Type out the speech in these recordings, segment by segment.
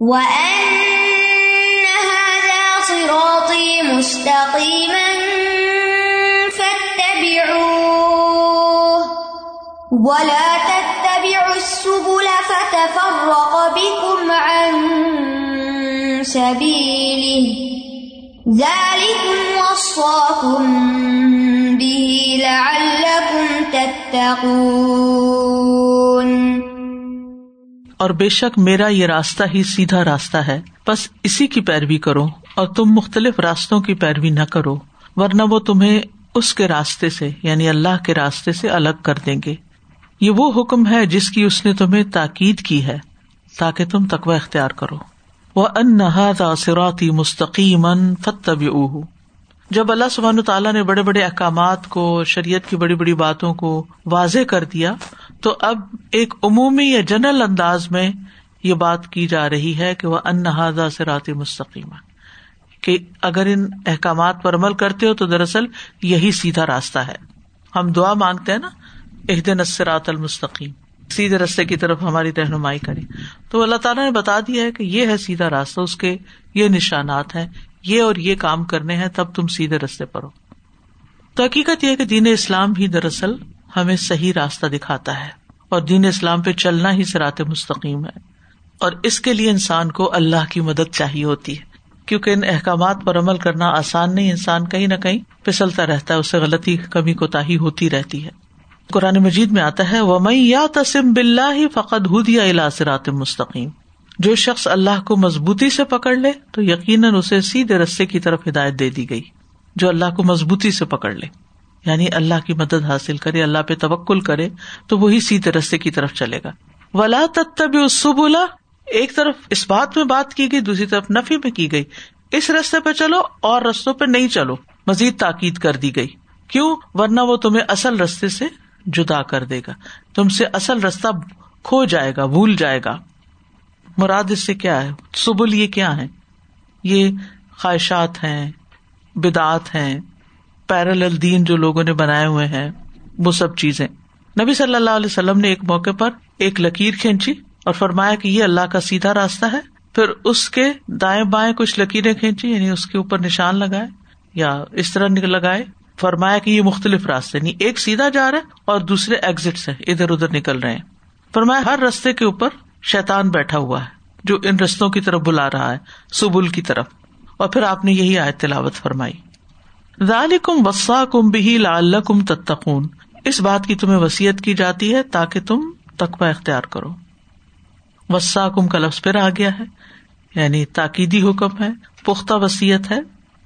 وَأَنَّ هَذَا صِرَاطِي مُسْتَقِيمًا فَاتَّبِعُوهُ وَلَا تَتَّبِعُوا السُّبُلَ فَتَفَرَّقَ بِكُمْ عَن سَبِيلِهِ ذَلِكُمْ وَصَّاكُمْ بِهِ لَعَلَّكُمْ تَتَّقُونَ اور بے شک میرا یہ راستہ ہی سیدھا راستہ ہے۔ بس اسی کی پیروی کرو اور تم مختلف راستوں کی پیروی نہ کرو، ورنہ وہ تمہیں اس کے راستے سے یعنی اللہ کے راستے سے الگ کر دیں گے۔ یہ وہ حکم ہے جس کی اس نے تمہیں تاکید کی ہے، تاکہ تم تقوی اختیار کرو۔ وہ ان سراتی مستقیم فتب جب اللہ سبحان تعالیٰ نے بڑے بڑے احکامات کو، شریعت کی بڑی بڑی باتوں کو واضح کر دیا تو اب ایک عمومی یا جنرل انداز میں یہ بات کی جا رہی ہے کہ وہ انحاظہ سرات مستقیم کہ اگر ان احکامات پر عمل کرتے ہو تو دراصل یہی سیدھا راستہ ہے۔ ہم دعا مانگتے ہیں نا ایک دن اسرات المستقیم، سیدھے رستے کی طرف ہماری رہنمائی کرے تو اللہ تعالیٰ نے بتا دیا ہے کہ یہ ہے سیدھا راستہ، اس کے یہ نشانات ہیں، یہ اور یہ کام کرنے ہیں، تب تم سیدھے رستے پر ہو۔ تو حقیقت یہ کہ دین اسلام ہی دراصل ہمیں صحیح راستہ دکھاتا ہے اور دین اسلام پہ چلنا ہی سرات مستقیم ہے۔ اور اس کے لیے انسان کو اللہ کی مدد چاہیے ہوتی ہے۔ کیونکہ ان احکامات پر عمل کرنا آسان نہیں، انسان کہیں نہ کہیں پھسلتا رہتا ہے اس سے غلطی، کمی کو تاہی ہوتی رہتی ہے۔ قرآن مجید میں آتا ہے وہ میں یا تسم بلّہ فقط ہدیا الا سرات مستقیم جو شخص اللہ کو مضبوطی سے پکڑ لے، تو یقیناً اسے سیدھے رستے کی طرف ہدایت دے دی گئی۔ جو اللہ کو مضبوطی سے پکڑ لے۔ یعنی اللہ کی مدد حاصل کرے، اللہ پہ توکل کرے، تو وہی سیدھے رستے کی طرف چلے گا۔ ولا تب بولا ایک طرف اس بات میں بات کی گئی، دوسری طرف نفی میں کی گئی۔ اس رستے پہ چلو اور رستوں پہ نہیں چلو۔ مزید تاکید کر دی گئی۔ کیوں؟ ورنہ وہ تمہیں اصل رستے سے جدا کر دے گا۔ تم سے اصل رستہ کھو جائے گا، بھول جائے گا۔ مراد اس سے کیا ہے؟ سبل یہ کیا ہے؟ یہ خواہشات ہیں بدعت ہیں۔ پیرل الدین جو لوگوں نے بنائے ہوئے ہیں، وہ سب چیزیں۔ نبی صلی اللہ علیہ وسلم نے ایک موقع پر ایک لکیر کھینچی اور فرمایا کہ یہ اللہ کا سیدھا راستہ ہے۔ پھر اس کے دائیں بائیں کچھ لکیریں کھینچی یعنی اس کے اوپر نشان لگائے یا اس طرح لگائے۔ فرمایا کہ یہ مختلف راستے نہیں ایک سیدھا جا رہا ہے اور دوسرے ایگزٹ سے ادھر ادھر نکل رہے ہیں۔ فرمایا ہر رستے کے اوپر شیتان بیٹھا ہوا ہے، جو ان رستوں کی طرف بلا رہا ہے، سبل کی طرف۔ اور پھر آپ نے یہی آئے تلاوت فرمائی۔ ذال کم وسا کم بھی لال تتقون۔ اس بات کی تمہیں وسیعت کی جاتی ہے تاکہ تم تقوا اختیار کرو۔ وسا کم کا لفظ پھر آ گیا ہے یعنی تاکیدی حکم ہے، پختہ وسیعت ہے،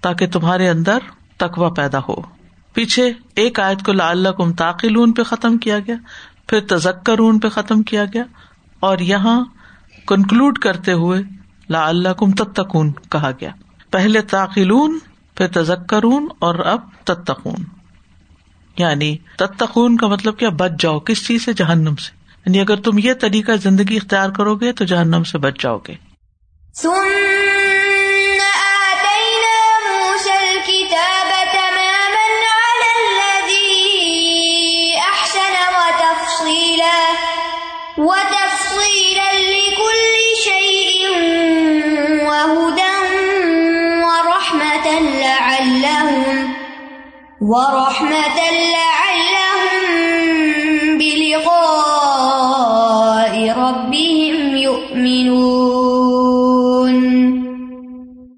تاکہ تمہارے اندر تقوا پیدا ہو۔ پیچھے ایک آیت کو لعلکم تاقلون پہ ختم کیا گیا، پھر تزکر پہ ختم کیا گیا، اور یہاں کنکلوڈ کرتے ہوئے لا اللہ کم تتکون کہا گیا۔ پہلے تاخلون پھر تزکرون اور اب تتقون۔ یعنی تتقون کا مطلب کیا؟ بچ جاؤ۔ کس چیز سے؟ جہنم سے۔ یعنی اگر تم یہ طریقہ زندگی اختیار کرو گے تو جہنم سے بچ جاؤ گے۔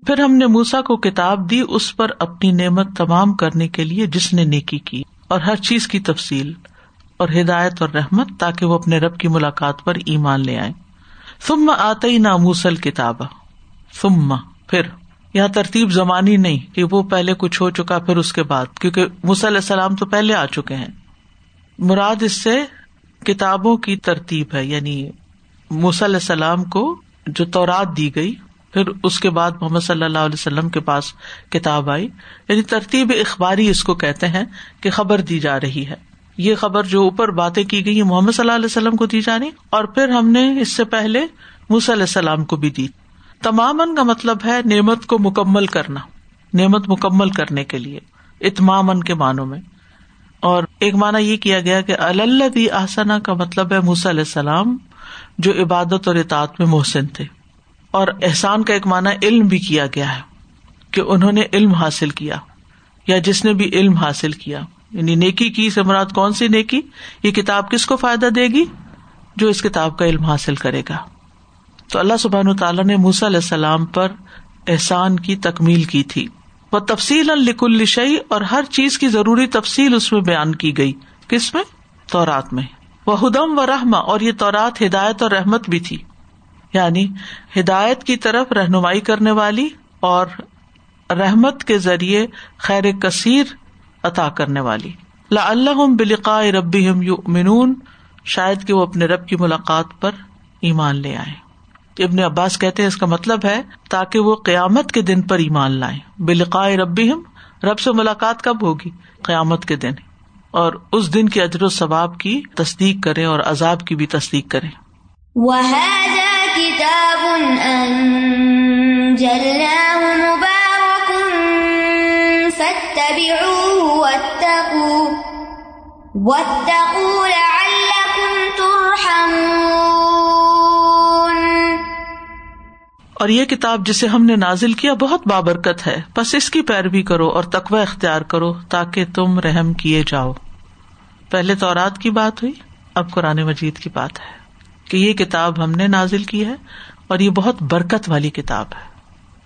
پھر ہم نے موسا کو کتاب دی، اس پر اپنی نعمت تمام کرنے کے لیے جس نے نیکی کی، اور ہر چیز کی تفصیل اور ہدایت اور رحمت، تاکہ وہ اپنے رب کی ملاقات پر ایمان لے آئے ثم آتے نہ موسل کتاب ثم، پھر۔ یہاں ترتیب زمانی نہیں کہ وہ پہلے کچھ ہو چکا پھر اس کے بعد، کیونکہ علیہ السلام تو پہلے آ چکے ہیں۔ مراد اس سے کتابوں کی ترتیب ہے یعنی علیہ السلام کو جو تورات دی گئی، پھر اس کے بعد محمد صلی اللہ علیہ وسلم کے پاس کتاب آئی۔ یعنی ترتیب اخباری اس کو کہتے ہیں کہ خبر دی جا رہی ہے۔ یہ خبر جو اوپر باتیں کی گئی محمد صلی اللہ علیہ وسلم کو دی جانی، اور پھر ہم نے اس سے پہلے علیہ السلام کو بھی دی۔ تمام کا مطلب ہے نعمت کو مکمل کرنا، نعمت مکمل کرنے کے لیے اتمام کے معنوں میں۔ اور ایک مانا یہ کیا گیا کہ اللہ بھی آسنا کا مطلب ہے موسی علیہ السلام، جو عبادت اور اطاعت میں محسن تھے۔ اور احسان کا ایک معنی علم بھی کیا گیا ہے کہ انہوں نے علم حاصل کیا، یا جس نے بھی علم حاصل کیا۔ یعنی نیکی کی مراد کون سی نیکی؟ یہ کتاب کس کو فائدہ دے گی؟ جو اس کتاب کا علم حاصل کرے گا۔ تو اللہ سبحان تعالیٰ نے موسا علیہ السلام پر احسان کی تکمیل کی تھی۔ وہ تفصیل الک الشعی اور ہر چیز کی ضروری تفصیل اس میں بیان کی گئی۔ کس میں؟ تورات میں۔ وہ ہدم و رحما اور یہ تورات ہدایت اور رحمت بھی تھی۔ یعنی ہدایت کی طرف رہنمائی کرنے والی اور رحمت کے ذریعے خیر کثیر عطا کرنے والی۔ لا اللہ بلقاء ربی منون شاید کہ وہ اپنے رب کی ملاقات پر ایمان لے آئے ابن عباس کہتے ہیں اس کا مطلب ہے تاکہ وہ قیامت کے دن پر ایمان لائے بلقاء ربی رب سے ملاقات کب ہوگی؟ قیامت کے دن۔ اور اس دن کے اجر و ثواب کی تصدیق کرے اور عذاب کی بھی تصدیق کرے اور یہ کتاب جسے ہم نے نازل کیا بہت بابرکت ہے۔ بس اس کی پیروی کرو اور تقوی اختیار کرو تاکہ تم رحم کیے جاؤ۔ پہلے تو رات کی بات ہوئی، اب قرآن مجید کی بات ہے کہ یہ کتاب ہم نے نازل کی ہے اور یہ بہت برکت والی کتاب ہے۔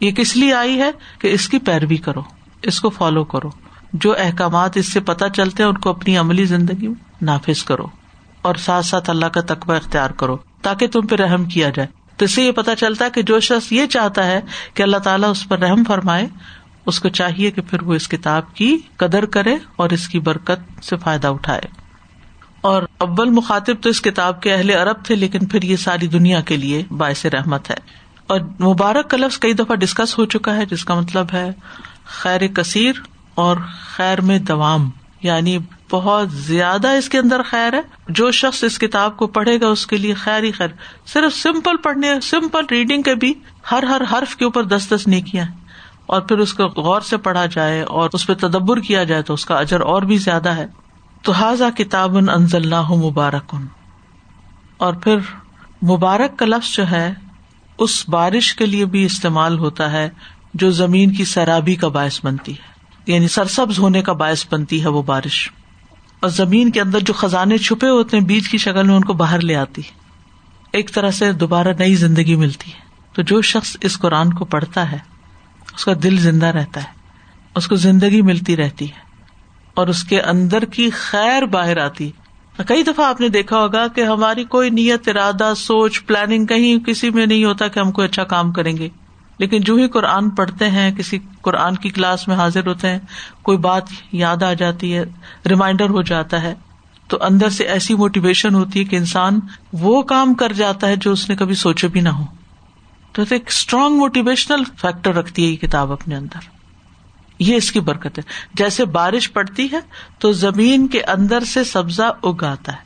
یہ کس لیے آئی ہے؟ کہ اس کی پیروی کرو، اس کو فالو کرو۔ جو احکامات اس سے پتہ چلتے ہیں، ان کو اپنی عملی زندگی میں نافذ کرو۔ اور ساتھ ساتھ اللہ کا تقوی اختیار کرو تاکہ تم پہ رحم کیا جائے۔ تو اس سے یہ پتا چلتا ہے کہ جو شخص یہ چاہتا ہے کہ اللہ تعالیٰ اس پر رحم فرمائے، اس کو چاہیے کہ پھر وہ اس کتاب کی قدر کرے اور اس کی برکت سے فائدہ اٹھائے۔ اور اول مخاطب تو اس کتاب کے اہل عرب تھے، لیکن پھر یہ ساری دنیا کے لیے باعث رحمت ہے۔ اور مبارک کا لفظ کئی دفعہ ڈسکس ہو چکا ہے، جس کا مطلب ہے خیر کثیر اور خیر میں دوام یعنی بہت زیادہ اس کے اندر خیر ہے۔ جو شخص اس کتاب کو پڑھے گا، اس کے لیے خیر ہی خیر۔ صرف سمپل پڑھنے، سمپل ریڈنگ کے بھی ہر ہر حرف کے اوپر دس دس نہیں کیا اور پھر اس کو غور سے پڑھا جائے اور اس پہ تدبر کیا جائے تو اس کا اجر اور بھی زیادہ ہے۔ تو حاضہ کتاب انزل مبارک۔ اور پھر مبارک کا لفظ جو ہے، اس بارش کے لیے بھی استعمال ہوتا ہے، جو زمین کی سرابی کا باعث بنتی ہے۔ یعنی سرسبز ہونے کا باعث بنتی ہے وہ بارش۔ اور زمین کے اندر جو خزانے چھپے ہوتے ہیں، بیج کی شکل میں ان کو باہر لے آتی ایک طرح سے دوبارہ نئی زندگی ملتی ہے۔ تو جو شخص اس قرآن کو پڑھتا ہے، اس کا دل زندہ رہتا ہے۔ اس کو زندگی ملتی رہتی ہے۔ اور اس کے اندر کی خیر باہر آتی کئی دفعہ آپ نے دیکھا ہوگا کہ ہماری کوئی نیت، ارادہ، سوچ پلاننگ کہیں کسی میں نہیں ہوتا کہ ہم کوئی اچھا کام کریں گے۔ لیکن جو ہی قرآن پڑھتے ہیں، کسی قرآن کی کلاس میں حاضر ہوتے ہیں، کوئی بات یاد آ جاتی ہے، ریمائنڈر ہو جاتا ہے، تو اندر سے ایسی موٹیویشن ہوتی ہے کہ انسان وہ کام کر جاتا ہے جو اس نے کبھی سوچے بھی نہ ہو۔ تو ایک اسٹرانگ موٹیویشنل فیکٹر رکھتی ہے یہ کتاب اپنے اندر۔ یہ اس کی برکت ہے۔ جیسے بارش پڑتی ہے، تو زمین کے اندر سے سبزہ اگاتا ہے۔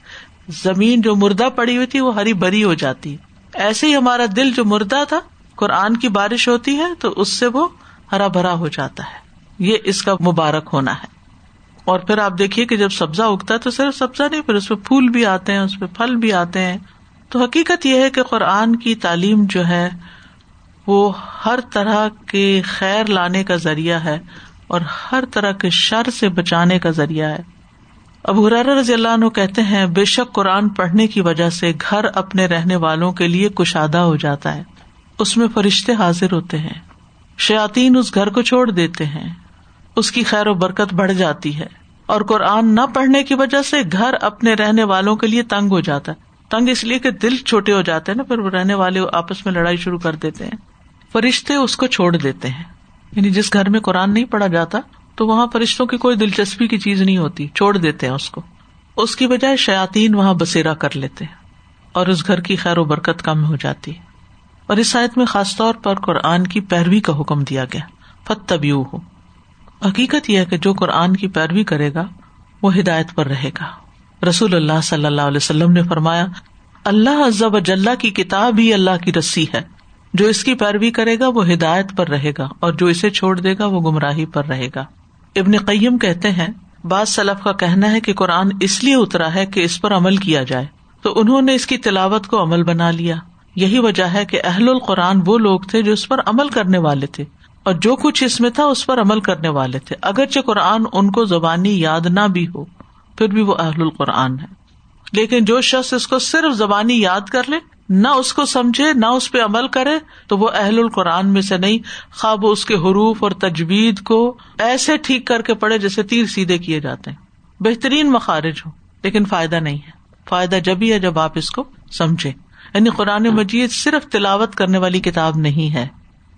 زمین جو مردہ پڑی ہوئی تھی، وہ ہری بری ہو جاتی ہے۔ ایسے ہی ہمارا دل جو مردہ تھا قرآن کی بارش ہوتی ہے تو اس سے وہ ہرا بھرا ہو جاتا ہے۔ یہ اس کا مبارک ہونا ہے۔ اور پھر آپ دیکھیے کہ جب سبزہ اگتا ہے تو صرف سبزہ نہیں، پھر اس پہ پھول بھی آتے ہیں، اس پہ پھل بھی آتے ہیں۔ تو حقیقت یہ ہے کہ قرآن کی تعلیم جو ہے، وہ ہر طرح کے خیر لانے کا ذریعہ ہے اور ہر طرح کے شر سے بچانے کا ذریعہ ہے۔ اب حرار رضی اللہ عنہ کہتے ہیں، بے شک قرآن پڑھنے کی وجہ سے گھر اپنے رہنے والوں کے لیے کشادہ ہو جاتا ہے۔ اس میں فرشتے حاضر ہوتے ہیں۔ شیاتین اس گھر کو چھوڑ دیتے ہیں۔ اس کی خیر و برکت بڑھ جاتی ہے۔ اور قرآن نہ پڑھنے کی وجہ سے گھر اپنے رہنے والوں کے لیے تنگ ہو جاتا ہے۔ تنگ اس لیے کہ دل چھوٹے ہو جاتے ہیں نا، پھر وہ رہنے والے آپس میں لڑائی شروع کر دیتے ہیں۔ فرشتے اس کو چھوڑ دیتے ہیں۔ یعنی جس گھر میں قرآن نہیں پڑھا جاتا، تو وہاں فرشتوں کی کوئی دلچسپی کی چیز نہیں ہوتی، چھوڑ دیتے ہیں اس کو۔ اس کی بجائے شیاتین وہاں بسیرا کر لیتے ہیں اور اس گھر کی خیر و برکت کم ہو جاتی۔ ہے اور اس سائد میں خاص طور پر قرآن کی پیروی کا حکم دیا گیا۔ فت ہو حقیقت یہ ہے کہ جو قرآن کی پیروی کرے گا، وہ ہدایت پر رہے گا۔ رسول اللہ صلی اللہ علیہ وسلم نے فرمایا، اللہ عزب اجلّہ کی کتاب ہی اللہ کی رسی ہے۔ جو اس کی پیروی کرے گا، وہ ہدایت پر رہے گا، اور جو اسے چھوڑ دے گا، وہ گمراہی پر رہے گا۔ ابن قیم کہتے ہیں، بعض سلف کا کہنا ہے کہ قرآن اس لیے اترا ہے کہ اس پر عمل کیا جائے۔ تو انہوں نے اس کی تلاوت کو عمل بنا لیا۔ یہی وجہ ہے کہ اہل القرآن وہ لوگ تھے جو اس پر عمل کرنے والے تھے اور جو کچھ اس میں تھا اس پر عمل کرنے والے تھے۔ اگرچہ قرآن ان کو زبانی یاد نہ بھی ہو، پھر بھی وہ اہل القرآن ہے لیکن جو شخص اس کو صرف زبانی یاد کر لے، نہ اس کو سمجھے، نہ اس پہ عمل کرے، تو وہ اہل القرآن میں سے نہیں۔ خواب اس کے حروف اور تجوید کو ایسے ٹھیک کر کے پڑے جیسے تیر سیدھے کیے جاتے ہیں۔ بہترین مخارج ہو، لیکن فائدہ نہیں ہے۔ فائدہ جب ہی ہے جب آپ اس کو سمجھے یعنی قرآن مجید صرف تلاوت کرنے والی کتاب نہیں ہے،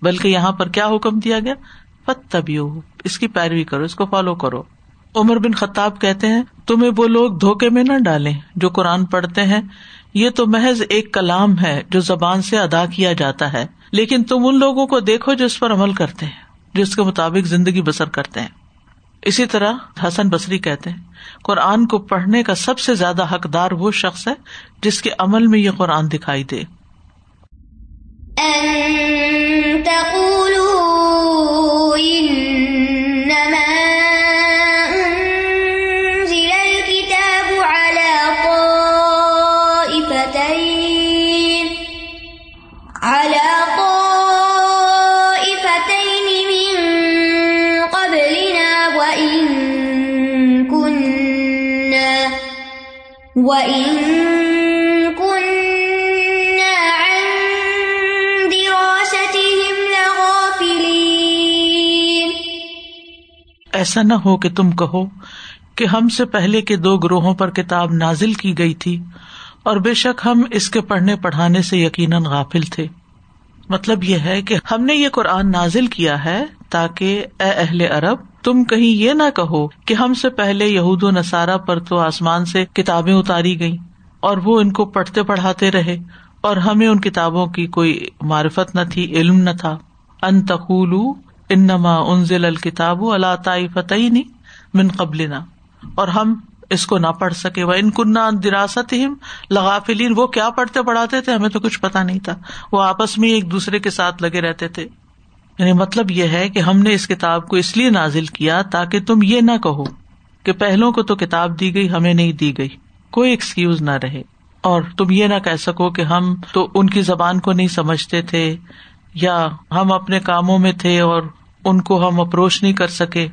بلکہ یہاں پر کیا حکم دیا گیا؟ پت اس کی پیروی کرو، اس کو فالو کرو۔ عمر بن خطاب کہتے ہیں، تمہیں وہ لوگ دھوکے میں نہ ڈالے جو قرآن پڑھتے ہیں۔ یہ تو محض ایک کلام ہے جو زبان سے ادا کیا جاتا ہے، لیکن تم ان لوگوں کو دیکھو جو اس پر عمل کرتے ہیں، جو اس کے مطابق زندگی بسر کرتے ہیں۔ اسی طرح حسن بصری کہتے ہیں، قرآن کو پڑھنے کا سب سے زیادہ حقدار وہ شخص ہے جس کے عمل میں یہ قرآن دکھائی دے۔ ایسا نہ ہو کہ تم کہو کہ ہم سے پہلے کے دو گروہوں پر کتاب نازل کی گئی تھی اور بے شک ہم اس کے پڑھنے پڑھانے سے یقیناً غافل تھے۔ مطلب یہ ہے کہ ہم نے یہ قرآن نازل کیا ہے تاکہ اے اہل عرب تم کہیں یہ نہ کہو کہ ہم سے پہلے یہود و نصارہ پر تو آسمان سے کتابیں اتاری گئی اور وہ ان کو پڑھتے پڑھاتے رہے اور ہمیں ان کتابوں کی کوئی معرفت نہ تھی، علم نہ تھا۔ ان تقول انما انزل الکتاب اللہ تعی فتح من قبل اور ہم اس کو نہ پڑھ سکے۔ وہ ان کنہ دراست لغافلین۔ وہ کیا پڑھتے پڑھاتے تھے؟ ہمیں تو کچھ پتا نہیں تھا۔ وہ آپس میں ایک دوسرے کے ساتھ لگے رہتے تھے۔ یعنی مطلب یہ ہے کہ ہم نے اس کتاب کو اس لیے نازل کیا تاکہ تم یہ نہ کہو کہ پہلو کو تو کتاب دی گئی، ہمیں نہیں دی گئی۔ کوئی ایکسکیوز نہ رہے۔ اور تم یہ نہ کہہ سکو کہ ہم تو ان کی زبان کو نہیں سمجھتے تھے یا ہم اپنے کاموں میں تھے اور ان کو ہم اپروچ نہیں کر سکے۔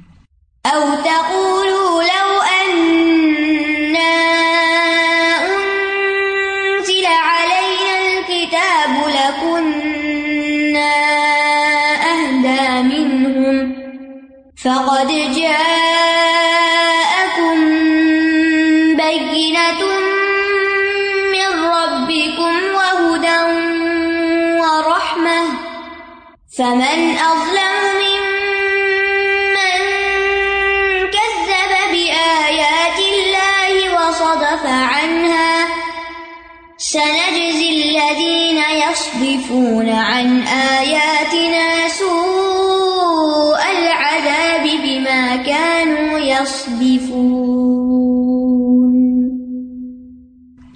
فقد جاءكم بينة من ربكم وهدى ورحمة فمن أظلم ممن كذب بآيات الله وصدف عنها سنجزي الذين يصدفون عن آياتنا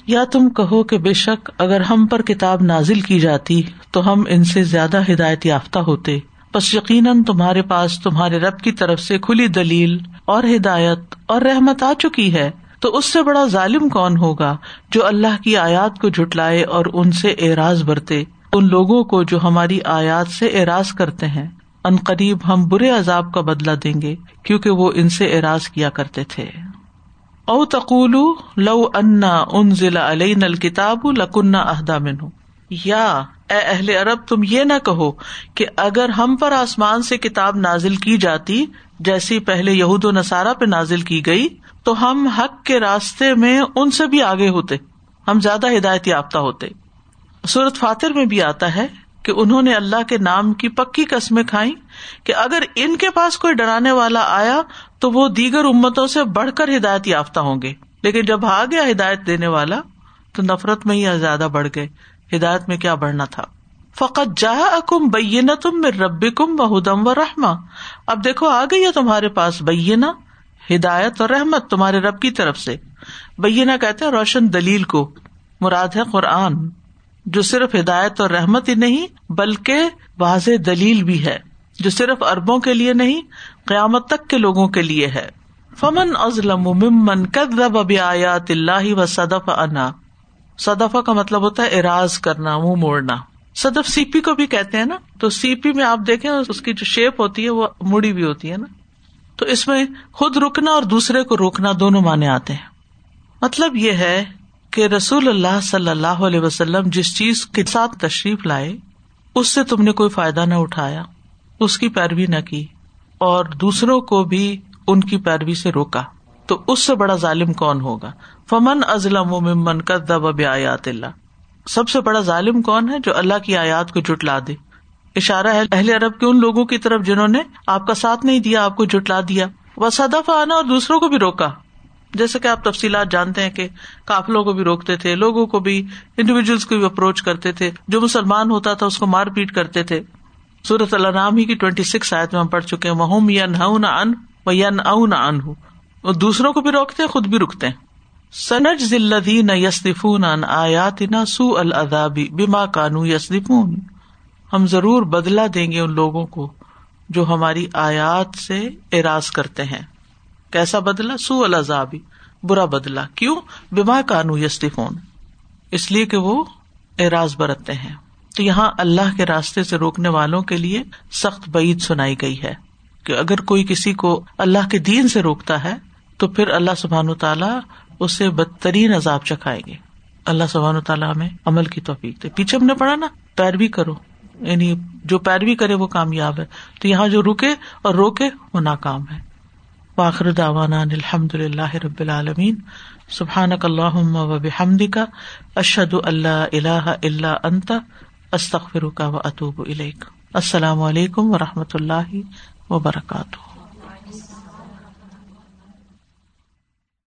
یا تم کہو کہ بے شک اگر ہم پر کتاب نازل کی جاتی تو ہم ان سے زیادہ ہدایت یافتہ ہوتے۔ بس یقیناً تمہارے پاس تمہارے رب کی طرف سے کھلی دلیل اور ہدایت اور رحمت آ چکی ہے۔ تو اس سے بڑا ظالم کون ہوگا جو اللہ کی آیات کو جٹلائے اور ان سے اعراض برتے، ان لوگوں کو جو ہماری آیات سے اعراض کرتے ہیں۔ ان قریب ہم برے عذاب کا بدلا دیں گے، کیونکہ وہ ان سے اراض کیا کرتے تھے۔ او تقول لو انا ان ضلع علیہ نل کتاب لکنہ عہدہ من یا اے اہل عرب، تم یہ نہ کہو کہ اگر ہم پر آسمان سے کتاب نازل کی جاتی، جیسی پہلے یہود و نصارہ پہ نازل کی گئی، تو ہم حق کے راستے میں ان سے بھی آگے ہوتے، ہم زیادہ ہدایت یافتہ ہوتے۔ سورت فاتر میں بھی آتا ہے کہ انہوں نے اللہ کے نام کی پکی قسمیں کھائی کہ اگر ان کے پاس کوئی ڈرانے والا آیا تو وہ دیگر امتوں سے بڑھ کر ہدایت یافتہ ہوں گے۔ لیکن جب آ گیا ہدایت دینے والا تو نفرت میں ہی زیادہ بڑھ گئے۔ ہدایت میں کیا بڑھنا تھا؟ فقط جا اکم بینا تم میں رب کم و ہدم و رحما اب دیکھو، آ گئی ہے تمہارے پاس بینا ہدایت اور رحمت تمہارے رب کی طرف سے۔ بینا کہتے ہیں روشن دلیل کو، مراد ہے قرآن۔ جو صرف ہدایت اور رحمت ہی نہیں بلکہ واضح دلیل بھی ہے، جو صرف اربوں کے لیے نہیں، قیامت تک کے لوگوں کے لیے ہے۔ فمن ازلم ممن کدب آیات اللہ و صدف انا صدفہ کا مطلب ہوتا ہے اراض کرنا، منہ موڑنا۔ صدف سی پی کو بھی کہتے ہیں نا، تو سی پی میں آپ دیکھیں، اس کی جو شیپ ہوتی ہے، وہ مڑی بھی ہوتی ہے نا۔ تو اس میں خود رکنا اور دوسرے کو روکنا دونوں مانے آتے ہیں۔ مطلب یہ ہے کہ رسول اللہ صلی اللہ علیہ وسلم جس چیز کے ساتھ تشریف لائے، اس سے تم نے کوئی فائدہ نہ اٹھایا، اس کی پیروی نہ کی، اور دوسروں کو بھی ان کی پیروی سے روکا۔ تو اس سے بڑا ظالم کون ہوگا؟ فمن ازلم و ممن کا دب آیات اللہ۔ سب سے بڑا ظالم کون ہے جو اللہ کی آیات کو جٹلا دے؟ اشارہ ہے اہل عرب کے ان لوگوں کی طرف جنہوں نے آپ کا ساتھ نہیں دیا، آپ کو جٹلا دیا۔ وہ صدف آنا اور دوسروں کو بھی روکا۔ جیسے کہ آپ تفصیلات جانتے ہیں کہ کافلوں کو بھی روکتے تھے، لوگوں کو بھی انڈیویجلس کو بھی اپروچ کرتے تھے۔ جو مسلمان ہوتا تھا، اس کو مار پیٹ کرتے تھے۔ سورت اللہ نام ہی کی ٹوینٹی سکس آیت میں ہم پڑھ چکے ہیں۔ وہ یا نہ ان یا نہ ان ہوں دوسروں کو بھی روکتے خود بھی رکتے ہیں۔ سنج ذلدین یسدفون ان آیات نہ سو الدابی بیما کانو یسدفون ہم ضرور بدلا دیں گے ان لوگوں کو جو ہماری آیات سے اراض کرتے ہیں۔ کیسا بدلا سو الزابی برا بدلا کیوں؟ بیما کانو یسدفون اس لیے کہ وہ اراض برتتے ہیں۔ تو یہاں اللہ کے راستے سے روکنے والوں کے لیے سخت بعید سنائی گئی ہے کہ اگر کوئی کسی کو اللہ کے دین سے روکتا ہے، تو پھر اللہ سبحان تعالیٰ اسے بدترین عذاب چکھائیں گے۔ اللہ سبحان تعالیٰ ہمیں عمل کی توفیق دے۔ پیچھے ہم نے پڑھا نا، پیروی کرو۔ یعنی جو پیروی کرے وہ کامیاب ہے۔ تو یہاں جو رکے اور روکے وہ ناکام ہے۔ واخر داوانا الحمد للہ رب العالمین. سبحان اللہ و بحمد کا اشد اللہ اللہ اللہ انت استخر کا و اطوب السلام علیکم و رحمۃ اللہ وبرکاتہ.